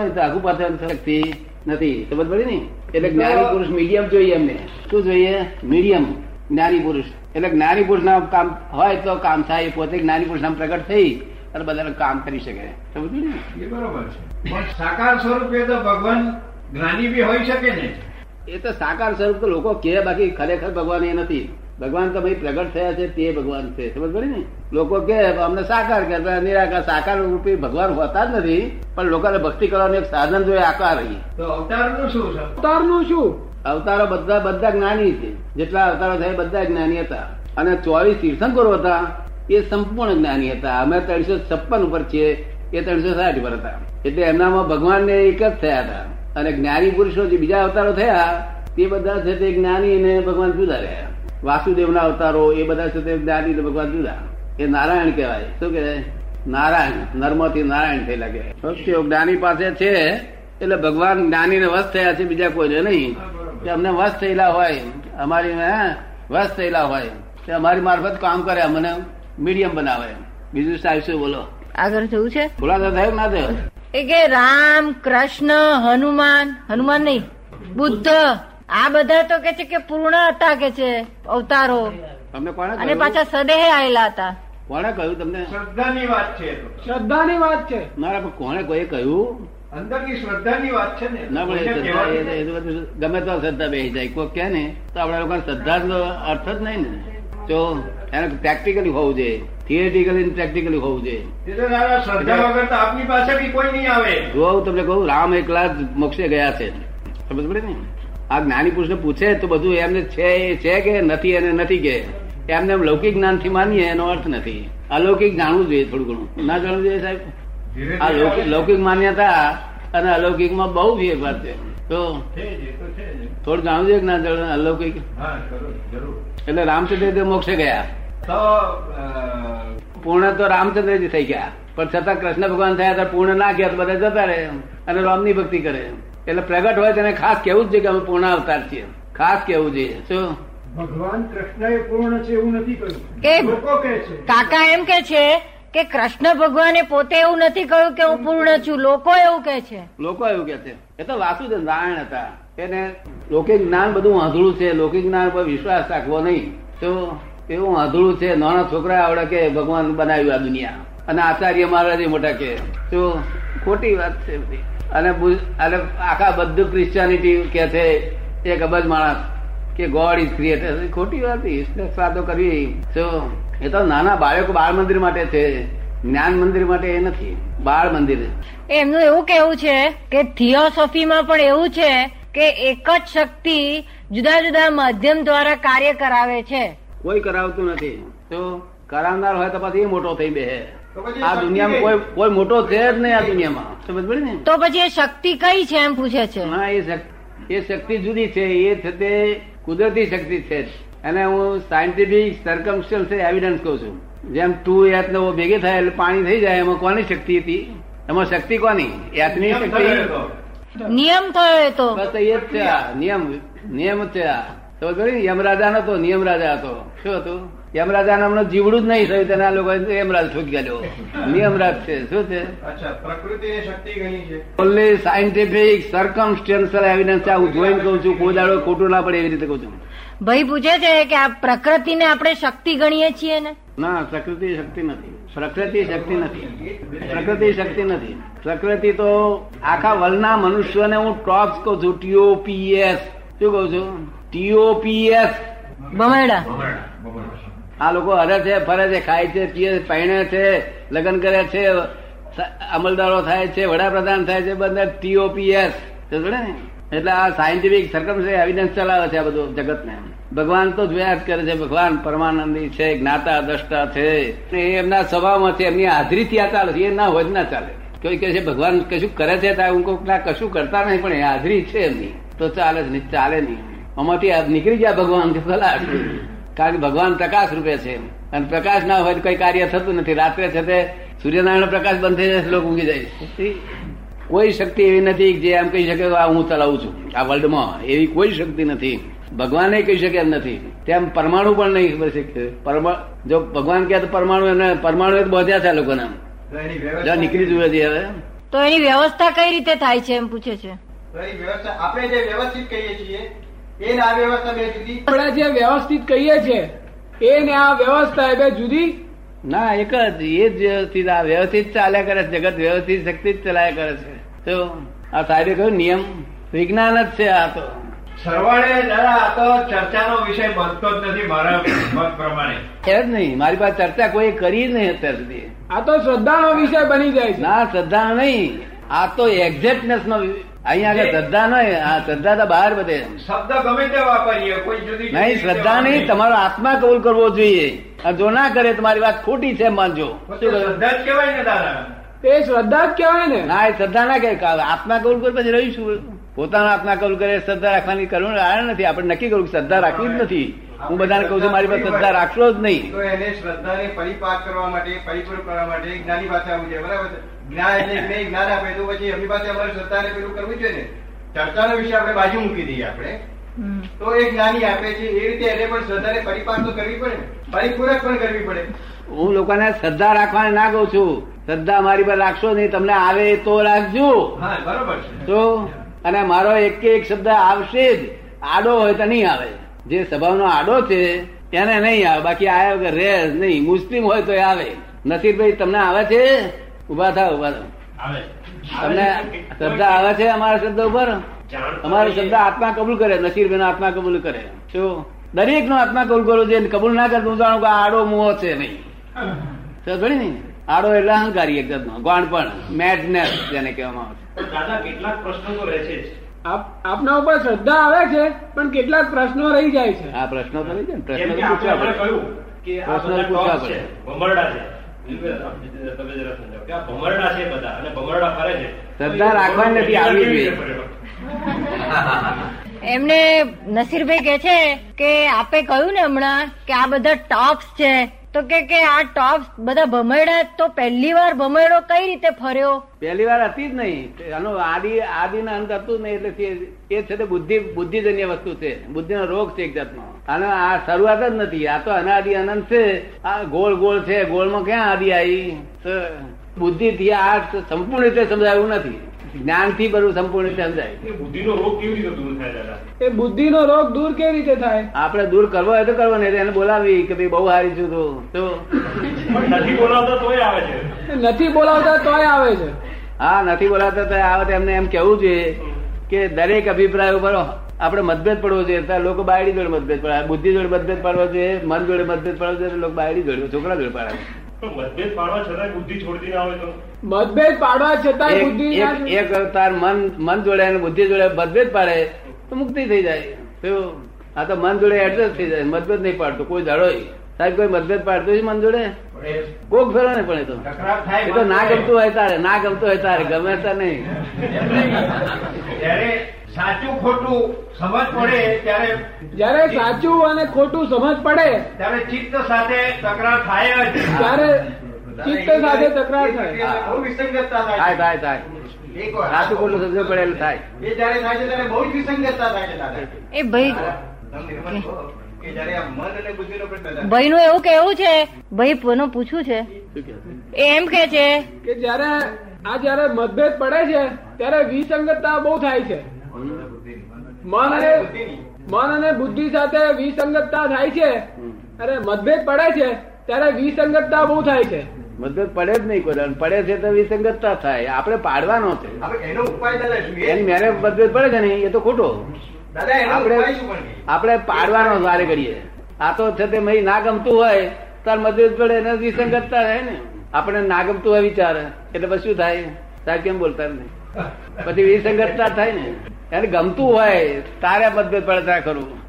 આગુ પાછળ શક્તિ નથી. સમજ પડી ને? એટલે જ્ઞાની પુરુષ મીડિયમ જોઈએ એમને. શું જોઈએ? મીડિયમ જ્ઞાની પુરુષ. એટલે જ્ઞાની પુરુષ ના કામ હોય તો કામ થાય. એ પોતે જ્ઞાની પુરુષ નામ પ્રગટ થઈ અને બધાને કામ કરી શકે. સમજ ને? એ બરોબર છે. પણ સાકાર સ્વરૂપે તો ભગવાન જ્ઞાની બી હોઈ શકે ને? એ તો સાકાર સ્વરૂપ તો લોકો કે બાકી ખરેખર ભગવાન એ નથી. ભગવાન તો ભાઈ પ્રગટ થયા છે તે ભગવાન છે. સમજ પડી ને? લોકો કે અમને સાકાર કરતા નિરાકાર સાકાર રૂપી ભગવાન હોતા જ નથી પણ લોકોને ભક્તિ કરવાનું એક સાધન જોઈએ આકાર રહી તો અવતારનું શું છે? અવતારનું શું? અવતારો બધા બધા જ્ઞાની છે. જેટલા અવતારો થયા બધા જ્ઞાની હતા. અને ચોવીસ તીર્થંકરો હતા એ સંપૂર્ણ જ્ઞાની હતા. અમે ત્રણસો છપ્પન ઉપર છીએ એ ત્રણસો સાઠ ઉપર હતા. એટલે એમનામાં ભગવાન ને એક જ થયા હતા. અને જ્ઞાની પુરુષો જે બીજા અવતારો થયા તે બધા છે તે જ્ઞાની અને ભગવાન જુદા રહ્યા. વાસુદેવના અવતારો એ બધા છે તે જ્ઞાની ભગવાન જુદા. એ નારાયણ કહેવાય. શું કહેવાય? નારાયણ. નર્મથી નારાયણ થયેલા કહેવાય. જ્ઞાની પાસે છે એટલે ભગવાન જ્ઞાનીને વશ થયા છે બીજા કોઈને નહીં. કે અમને વશ થયેલા હોય અમારી વશ થયેલા હોય તે અમારી મારફત કામ કરે અમને મીડિયમ બનાવે. બીજું સાહેબ શું બોલો? આગળ થયું છે? ખુલાસો થયો ના થયો એ કે રામ કૃષ્ણ હનુમાન હનુમાન નહીં બુદ્ધ આ બધા તો કે છે કે પૂર્ણ હતા કે છે અવતારો. તમને કોણે અને પાછા સદેહ આયેલા હતા. કોણે કહ્યું તમને? શ્રદ્ધાની વાત છે શ્રદ્ધાની વાત છે. મારા પણ કોણે કોઈ કહ્યું? અંદરની શ્રદ્ધાની વાત છે ને ના પણ તો ગમે તો શ્રદ્ધા બેસી જાય. કોઈ કે ને તો આપણા લોકો શ્રદ્ધા અર્થ જ નહીં ને. જો એને પ્રેક્ટિકલી હોવું જોઈએ. થિયેટિકલી પ્રેક્ટિકલી હોવું જોઈએ. શ્રદ્ધા વગર તો આપની પાસે બી કોઈ નહીં આવે. જો હું તમને કહું રામ એકલા જ મોક્ષે ગયા છે. સમજ પડે ને? આ જ્ઞાની પુરુષને પૂછે તો બધું એમને છે છે કે નથી અને નથી કે? એમને એમ લૌકિક જ્ઞાનથી માનીએ એનો અર્થ નથી. અલૌકિક જાણવું જોઈએ થોડું ઘણું. ના જાણવું જોઈએ સાહેબ? આ લૌકિક લૌકિક માન્યતા અને અલૌકિકમાં બહુ ફેરફાર છે. તો તો. થોડું જાણવું જોઈએ ના જાણવું અલૌકિક? એટલે રામચંદ્ર મોક્ષે ગયા. પૂર્ણ તો રામચંદ્રજી થઈ ગયા. પણ છતાં કૃષ્ણ ભગવાન થયા હતા પૂર્ણ ના ગયા બધા જતા રહે અને રામની ભક્તિ કરે એટલે પ્રગટ હોય તેને ખાસ કેવું જ જોઈએ કે અમે પૂર્ણ અવતાર છીએ. ખાસ કેવું જોઈએ શું? ભગવાન કૃષ્ણ એ પૂર્ણ છે એવું નથી કે- કહ્યું લોકો કે છે. કાકા એમ કે છે કે કૃષ્ણ ભગવાને પોતે એવું નથી કહ્યું કે હું પૂર્ણ છું. લોકો એવું કે છે. લોકો એવું કે છે. એ તો વાસુદેવ નારાયણ હતા. એને લૌકિક જ્ઞાન બધું અધૂરું છે. લૌકિક જ્ઞાન પર વિશ્વાસ રાખવો નહીં. તો એવું અધૂરું છે. નાના છોકરા આવડે કે ભગવાન બનાવ્યું આ દુનિયા. અને આચાર્ય મહારાજ મોટા કે તો ખોટી વાત છે બધી. અને અને આખા બધું ક્રિશ્ચિયાનિટી કે છે એક અબજ માણસ કે ગોડ ઇઝ ક્રિએટર ખોટી વાત ઈશ્વર કરવી. એ તો નાના બાળકો બાળ મંદિર માટે છે જ્ઞાન મંદિર માટે એ નથી બાળ મંદિર. એમનું એવું કેવું છે કે થિયોસોફીમાં પણ એવું છે કે એક જ શક્તિ જુદા જુદા માધ્યમ દ્વારા કાર્ય કરાવે છે. કોઈ કરાવતું નથી. તો કરાવનાર હોય તો પછી મોટો થઈ બે આ દુનિયામાં કોઈ? કોઈ મોટો છે જ નહીં આ દુનિયામાં. સમજ પડી ને. તો પછી એ શક્તિ કઈ છે એમ પૂછે છે? હા એ શક્તિ એ શક્તિ જુદી છે. એ છે કુદરતી શક્તિ છે અને હું સાયન્ટિફિક સર્કમસ્ટન્સ એવિડન્સ કહું છું. જેમ ટુ એથ ને ભેગી થાય એટલે પાણી થઈ જાય એમાં કોની શક્તિ હતી? એમાં શક્તિ કોની? યાતની શક્તિ? નિયમ થયો એ તો. બસ એ જ છે આ. નિયમ નિયમ જ છે આ. સમજ ને યમરાજા નતો નિયમ રાજા હતો. શું હતું? યમરાજા હમણાં જીવડું જ નહીં થયું તેના લોકો યમરાજ ઠોકી ગયેલો. નિયમરાજ છે શું છે? અચ્છા પ્રકૃતિની શક્તિ ઘણી છે. ઓનલી સાયન્ટિફિક સર્કમસ્ટેન્શિયલ એવિડન્સ હું જોઈને કહું છું કોઈ દાડો ખોટું ના પડે એવી રીતે કહું છું. ભાઈ પૂછે છે કે આ પ્રકૃતિને આપણે શક્તિ ગણીએ છીએ ને? ના પ્રકૃતિ શક્તિ નથી. પ્રકૃતિ શક્તિ નથી. પ્રકૃતિ શક્તિ નથી. પ્રકૃતિ તો આખા વર્લ્ડના મનુષ્યોને હું ટોપ્સ કહું છું ટીઓપીએસ શું કહું છું? ટીઓપીએસ ભમેડા આ લોકો હરે છે, ફરે છે, ખાય છે, પીએ પહેણે છે, લગ્ન કરે છે, અમલદારો થાય છે, વડાપ્રધાન થાય છે બધા ટીઓપીએસ એટલે આ સાયન્ટિફિક છે એવિડન્સ ચલાવે છે આ બધું જગતને. ભગવાન તો જોયા જ કરે છે, ભગવાન પરમાનંદી છે, જ્ઞાતા, દ્રષ્ટા છે. એ એમના સ્વભાવમાં છે, એમની હાજરીથી આ ચાલે છે, એ ના હોય ના ચાલે. કોઈ કહે છે, ભગવાન કશું કરે છે? હું કહું ના કશું કરતા નહીં, પણ એ હાજરી છે એમની. તો ચાલે જ નહીં, ચાલે નહીં. આમાંથી નીકળી ગયા ભગવાન કે ખલાસ કારણ કે ભગવાન પ્રકાશ રૂપે છે. અને પ્રકાશ ના હોય તો કઈ કાર્ય થતું નથી. રાત્રે છે તે સૂર્યનારાયણ પ્રકાશ બંધ થઈ જાય લોકો ઊંઘી જાય. કોઈ શક્તિ એવી નથી જે એમ કહી શકે કે આ હું ચલાવું છું. આ વર્લ્ડમાં એવી કોઈ શક્તિ નથી. ભગવાને કહી શકે એમ નથી. તેમ પરમાણુ પણ નહીં ખબર છે જો ભગવાન કહે તો પરમાણુ એને પરમાણુ એ જ બોધ્યા છે લોકોને તો એની જ્યાં વ્યવસ્થા નીકળી જુએ છે હવે. તો એની વ્યવસ્થા કઈ રીતે થાય છે એમ પૂછે છે? આપણે જે વ્યવસ્થિત કહીએ છીએ એ આ વ્યવસ્થા બે જુદી? આપણે જે વ્યવસ્થિત કહીએ છીએ એ ને આ વ્યવસ્થા એ બે જુદી? ના એક જ એ જ વ્યવસ્થિત આ વ્યવસ્થિત ચાલ્યા કરે છે જગત વ્યવસ્થિત શક્તિ જ ચલાયા કરે છે. તો આ સાહેબે કહ્યું નિયમ વિજ્ઞાન જ છે આ તો. સરવાળે દાદા આ તો ચર્ચાનો વિષય બનતો જ નથી મારા મત પ્રમાણે. એ જ નહીં મારી પાસે ચર્ચા કોઈ કરી જ નહીં અત્યાર સુધી. આ તો શ્રદ્ધાનો વિષય બની જાય છે. ના શ્રદ્ધા નહીં. આ તો એક્ઝેક્ટનેસ નો અહીંયા આગળ શ્રદ્ધા નહીં આ શ્રદ્ધા તો બહાર બધે. શબ્દ ગમે તે વાપરીએ કોઈ જુદી નહીં શ્રદ્ધા નહીં તમારો આત્મા કબૂલ કરવો જોઈએ. અને જો ના કરે તમારી વાત ખોટી છે માનજો? શ્રદ્ધા જ કહેવાય ને દાદા એ શ્રદ્ધા જ કહેવાય ને. ના એ શ્રદ્ધા ના કે આત્મા કબૂલ કરે પછી રહીશું. પોતાનો આત્મા કબૂલ કરે શ્રદ્ધા રાખવાની કરવું કારણ નથી. આપણે નક્કી કરવું શ્રદ્ધા રાખવી જ નથી. હું બધાને કહું છું મારી પાસે શ્રદ્ધા રાખશો જ નહીં. તો એને શ્રદ્ધાને પરિપાક કરવા માટે પરિપૂર્ણ કરવા માટે જ્ઞાની પાસે આવવું જોઈએ બરાબર જ્ઞાન એટલે જ્ઞેય જ્ઞાન આપે તો પછી એમની પાસે અમારે શ્રદ્ધાને પેલું કરવું જોઈએ ને. ચર્ચાનો વિષય આપણે બાજુ મૂકી દઈએ આપણે. તો એ જ્ઞાની આપે છે એ રીતે એને પણ શ્રદ્ધાને પરિપાક તો કરવી પડે પરિપૂરક પણ કરવી પડે. હું લોકોને શ્રદ્ધા રાખવાને ના કહું છું. શ્રદ્ધા મારી પર રાખશો નહીં તમને આવે તો રાખજો. બરોબર છે. તો? અને મારો એક કે એક શબ્દ આવશે જ. આડો હોય તો નહીં આવે. જે સ્વભાવનો આડો છે એને નહીં આવે. બાકી આવ્યા વગર રહે નહીં. મુસ્લિમ હોય તો આવે. નસીરભાઈ તમને આવે છે? ઊભા થાવ ઊભા થાવ આવે. તમને શ્રદ્ધા આવે છે અમારા શબ્દ ઉપર? અમારો શબ્દ આત્મા કબૂલ કરે. નસીરભાઈ નો આત્મા કબૂલ કરે. શું દરેક નો આત્મા કબૂલ કરો જે કબૂલ ના કરે તો હું જાણું કે આડો મોહ છે નહીં થોડી ને? આડો એટલે અહંકારી એક જાતનો. ગોણ પણ મેડનેસ જેને કહેવામાં આવે છે. દાદા કેટલાક પ્રશ્નો તો રહે છે જ. આપના ઉપર શ્રદ્ધા આવે છે પણ કેટલાક પ્રશ્નો રહી જાય છે. આ પ્રશ્નો તો રહી છે ને પ્રશ્નો પૂછવા પડે. પૂછવા. ભમરડા છે તમે જરા સમજાવો. કે આ ભમરડા છે બધા અને ભમરડા ફરે છે. શ્રદ્ધા રાખવાની નથી, જોઈએ. એમને નસીરભાઈ કે છે કે આપે કહ્યું ને હમણાં કે આ બધા ટોપ્સ છે તો કે કે આ ટોપ્સ બધા ભમેડા તો પહેલી વાર ભમેડો કઈ રીતે ફર્યો? પહેલી વાર હતી જ નહીં. આનો આદિ આદિ અંત હતું જ નહીં, એટલે એ છે તે બુદ્ધિ, બુદ્ધિજન્ય વસ્તુ છે. બુદ્ધિનો રોગ છે એક જાતનો. અને આ શરૂઆત જ નથી. આ તો અનાદિ અનંત છે. આ ગોળ ગોળ છે. ગોળમાં ક્યાં આદિ આવી? બુદ્ધિ બુદ્ધિથી આ સંપૂર્ણ રીતે સમજાયું નથી. જ્ઞાનથી બધું સંપૂર્ણ રીતે સમજાય. એ બુદ્ધિનો રોગ કેવી રીતે દૂર થાય એ બુદ્ધિનો રોગ દૂર કેવી રીતે થાય? આપણે દૂર કરવો હોય તો કરવો નહીં એને બોલાવી કે ભાઈ બહુ હારી છું તું. તો નથી બોલાવતા તોય આવે છે. નથી બોલાવતા તોય આવે છે. હા નથી બોલાવતા તોય આવે તો એમને એમ કેવું જોઈએ કે દરેક અભિપ્રાય ઉપર આપણે મતભેદ પડવો જોઈએ. લોકો બાયડી જોડે મતભેદ પડે. બુદ્ધિ જોડે મતભેદ પાડવો જોઈએ મન જોડે મતભેદ પાડવો જોઈએ લોકો બાયડી જોડે છોકરા જોડે પાડે. પણ મતભેદ પાડવા છતાં બુદ્ધિ છોડતી ના હોય તો? મતભેદ પાડવા છતાં બુદ્ધિ એક એક અવતાર મન મન જોડે અને બુદ્ધિ જોડે મતભેદ પાડે તો મુક્તિ થઈ જાય. આ તો મન જોડે એડજસ્ટ થઈ જાય. મતભેદ નહીં પાડતો કોઈ દાડો સાહેબ કોઈ મતભેદ પાડતો છે મન જોડે? કોક ફેરો ને પણ એ તો એ તો ના ગમતું હોય તારે ના ગમતું હોય તારે ગમે ત્યાં નહીં. સાચું ખોટું સમજ પડે ત્યારે જયારે સાચું અને ખોટું સમજ પડે ત્યારે ચિત્ત સાથે તકરાર થાય જ. ત્યારે ચિત્ત સાથે તકરાર થાય. બહુ વિસંગતતા થાય થાય થાય થાય. એક વાર. સાચું ખોટું સમજ પડેલું થાય. એ જયારે થાય છે ત્યારે બહુ જ વિસંગતતા થાય છે દાદા. એ ભાઈ. ભાઈ નું એવું કેવું છે ભાઈ એનું પૂછવું છે. એ એમ કે છે કે જયારે આ જયારે મતભેદ પડે છે ત્યારે વિસંગતતા બહુ થાય છે. મન અને મન અને બુદ્ધિ સાથે વિસંગતતા થાય છે અરે મતભેદ પડે છે ત્યારે વિસંગતતા બહુ થાય છે. મતભેદ પડે જ નહીં કોઈ પડે છે તો વિસંગતતા થાય. આપણે પાડવાનો છે. એનો ઉપાય? એની મેરે મતભેદ પડે છે ને એ તો ખોટો. આપણે ઉપાય શું પણ આપણે પાડવાનો વારે કરીએ. આ તો છે તે મહી ના ગમતું હોય તાર મતભેદ પડે એને વિસંગતતા થાય ને. આપણે ના ગમતું હોય વિચાર એટલે પછી શું થાય? સાહેબ કેમ બોલતા નહીં? પછી વિસંગતતા થાય ને. એને ગમતું હોય તારે મતભેદ પડે ત્યાં ખરું